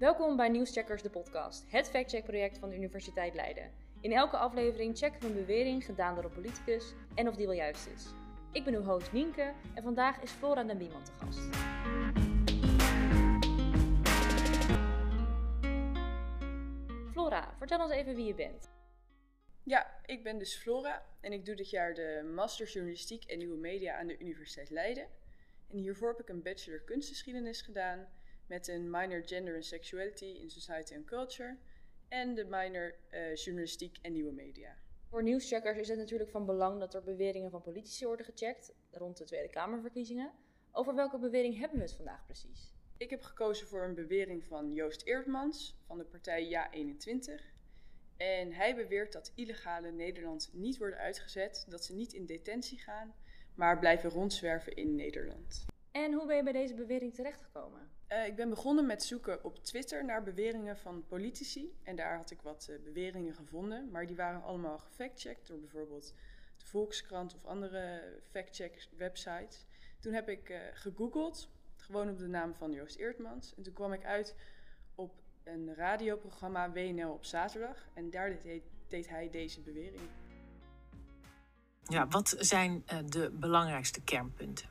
Welkom bij Nieuwscheckers, de podcast, het factcheckproject van de Universiteit Leiden. In elke aflevering checken we een bewering gedaan door een politicus en of die wel juist is. Ik ben uw host Nienke en vandaag is Flora den Bieman te gast. Flora, vertel ons even wie je bent. Ja, ik ben dus Flora en ik doe dit jaar de Master Journalistiek en Nieuwe Media aan de Universiteit Leiden. En hiervoor heb ik een Bachelor Kunstgeschiedenis gedaan met een minor Gender and Sexuality in Society and Culture en de minor uh, Journalistiek en Nieuwe Media. Voor nieuwscheckers is het natuurlijk van belang dat er beweringen van politici worden gecheckt rond de Tweede Kamerverkiezingen. Over welke bewering hebben we het vandaag precies? Ik heb gekozen voor een bewering van Joost Eertmans van de partij Ja21. En hij beweert dat illegale Nederland niet worden uitgezet, dat ze niet in detentie gaan, maar blijven rondzwerven in Nederland. En hoe ben je bij deze bewering terechtgekomen? Uh, ik ben begonnen met zoeken op Twitter naar beweringen van politici. En daar had ik wat uh, beweringen gevonden, maar die waren allemaal gefactcheckt door bijvoorbeeld de Volkskrant of andere factcheck websites. Toen heb ik uh, gegoogeld, gewoon op de naam van Joost Eertmans. En toen kwam ik uit op een radioprogramma WNL op zaterdag. En daar deed, deed hij deze bewering. Ja, wat zijn de belangrijkste kernpunten?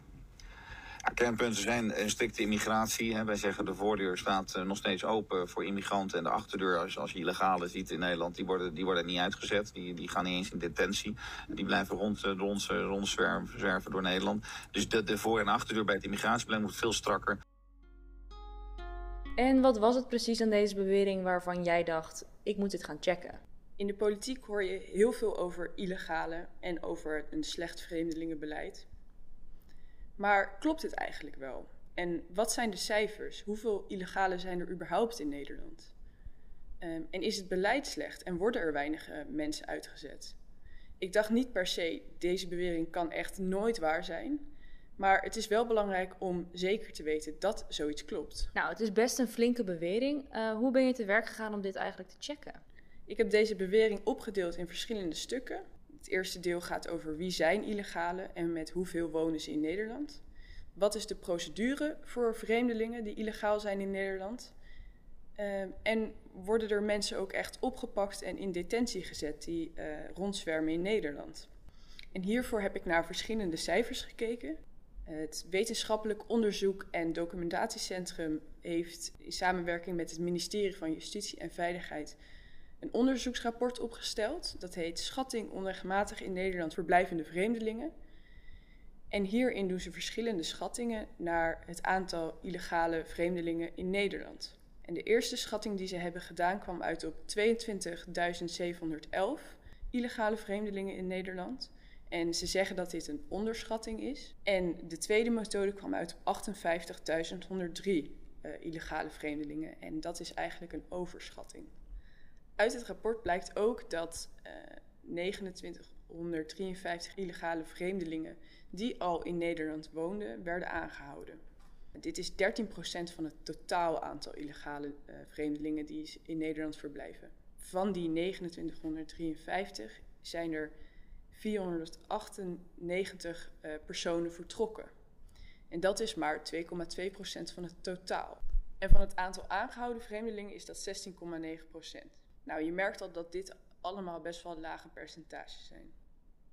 Ja, kernpunten zijn een strikte immigratie. Hè. Wij zeggen de voordeur staat uh, nog steeds open voor immigranten. En de achterdeur, als, als je illegale ziet in Nederland, die worden, die worden niet uitgezet. Die, die gaan niet eens in detentie. Die blijven rond, uh, rond, rondzwerven door Nederland. Dus de, de voor- en achterdeur bij het immigratiebeleid moet veel strakker. En wat was het precies aan deze bewering waarvan jij dacht, ik moet dit gaan checken? In de politiek hoor je heel veel over illegale en over een slecht vreemdelingenbeleid. Maar klopt dit eigenlijk wel? En wat zijn de cijfers? Hoeveel illegalen zijn er überhaupt in Nederland? Um, en is het beleid slecht en worden er weinig uh, mensen uitgezet? Ik dacht niet per se, deze bewering kan echt nooit waar zijn. Maar het is wel belangrijk om zeker te weten dat zoiets klopt. Nou, het is best een flinke bewering. Uh, hoe ben je te werk gegaan om dit eigenlijk te checken? Ik heb deze bewering opgedeeld in verschillende stukken. Het eerste deel gaat over wie zijn illegalen en met hoeveel wonen ze in Nederland. Wat is de procedure voor vreemdelingen die illegaal zijn in Nederland? Uh, en worden er mensen ook echt opgepakt en in detentie gezet die uh, rondzwermen in Nederland? En hiervoor heb ik naar verschillende cijfers gekeken. Het Wetenschappelijk Onderzoek en Documentatiecentrum heeft in samenwerking met het ministerie van Justitie en Veiligheid een onderzoeksrapport opgesteld. Dat heet Schatting onregelmatig in Nederland verblijvende vreemdelingen. En hierin doen ze verschillende schattingen naar het aantal illegale vreemdelingen in Nederland. En de eerste schatting die ze hebben gedaan kwam uit op 22.711 illegale vreemdelingen in Nederland. En ze zeggen dat dit een onderschatting is. En de tweede methode kwam uit op 58.103 uh, illegale vreemdelingen. En dat is eigenlijk een overschatting. Uit het rapport blijkt ook dat uh, 2953 illegale vreemdelingen die al in Nederland woonden, werden aangehouden. Dit is 13% van het totaal aantal illegale uh, vreemdelingen die in Nederland verblijven. Van die 2953 zijn er 498 uh, personen vertrokken. En dat is maar 2,2% van het totaal. En van het aantal aangehouden vreemdelingen is dat 16,9%. Nou, je merkt al dat dit allemaal best wel lage percentages zijn.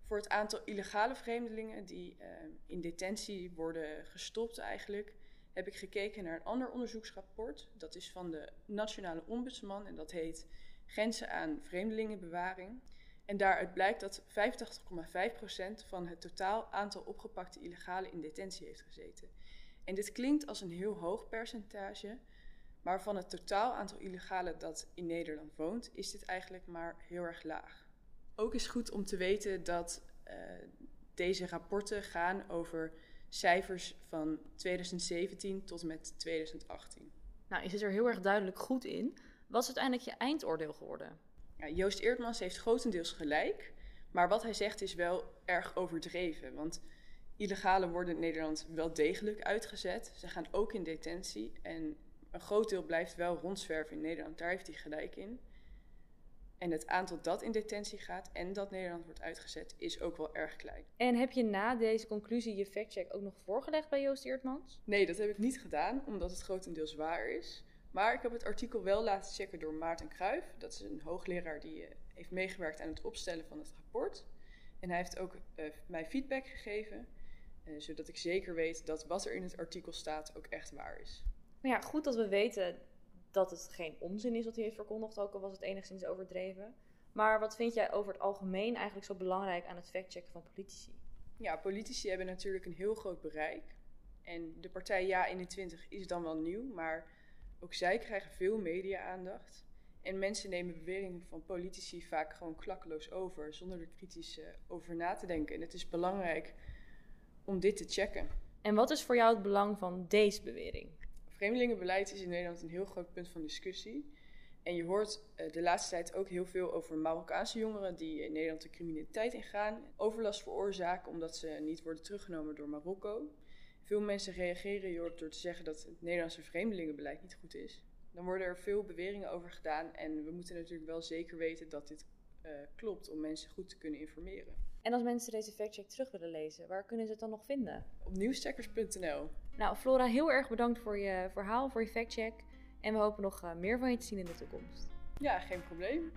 Voor het aantal illegale vreemdelingen die uh, in detentie worden gestopt eigenlijk, heb ik gekeken naar een ander onderzoeksrapport. Dat is van de Nationale Ombudsman en dat heet Grenzen aan Vreemdelingenbewaring. En daaruit blijkt dat 85,5% van het totaal aantal opgepakte illegalen in detentie heeft gezeten. En dit klinkt als een heel hoog percentage, maar van het totaal aantal illegalen dat in Nederland woont, is dit eigenlijk maar heel erg laag. Ook is goed om te weten dat uh, deze rapporten gaan over cijfers van 2017 tot en met 2018. Nou, je zit er heel erg duidelijk goed in. Wat is uiteindelijk je eindoordeel geworden? Ja, Joost Eertmans heeft grotendeels gelijk, maar wat hij zegt is wel erg overdreven. Want illegalen worden in Nederland wel degelijk uitgezet. Ze gaan ook in detentie en een groot deel blijft wel rondzwerven in Nederland. Daar heeft hij gelijk in. En het aantal dat in detentie gaat en dat Nederland wordt uitgezet is ook wel erg klein. En heb je na deze conclusie je factcheck ook nog voorgelegd bij Joost Eertmans? Nee, dat heb ik niet gedaan, omdat het grotendeels waar is. Maar ik heb het artikel wel laten checken door Maarten Kruijf. Dat is een hoogleraar die uh, heeft meegewerkt aan het opstellen van het rapport. En hij heeft ook uh, mij feedback gegeven, uh, zodat ik zeker weet dat wat er in het artikel staat ook echt waar is. Nou ja, goed dat we weten dat het geen onzin is wat hij heeft verkondigd, ook al was het enigszins overdreven. Maar wat vind jij over het algemeen eigenlijk zo belangrijk aan het factchecken van politici? Ja, politici hebben natuurlijk een heel groot bereik. En de partij Ja21 is dan wel nieuw, maar ook zij krijgen veel media-aandacht. En mensen nemen beweringen van politici vaak gewoon klakkeloos over, zonder er kritisch uh, over na te denken. En het is belangrijk om dit te checken. En wat is voor jou het belang van deze bewering? Vreemdelingenbeleid is in Nederland een heel groot punt van discussie. En je hoort uh, de laatste tijd ook heel veel over Marokkaanse jongeren die in Nederland de criminaliteit ingaan, overlast veroorzaken omdat ze niet worden teruggenomen door Marokko. Veel mensen reageren hierop door te zeggen dat het Nederlandse vreemdelingenbeleid niet goed is. Dan worden er veel beweringen over gedaan en we moeten natuurlijk wel zeker weten dat dit uh, klopt om mensen goed te kunnen informeren. En als mensen deze factcheck terug willen lezen, waar kunnen ze het dan nog vinden? Op nieuwscheckers.nl. Nou, Flora, heel erg bedankt voor je verhaal, voor je factcheck. En we hopen nog uh, meer van je te zien in de toekomst. Ja, geen probleem.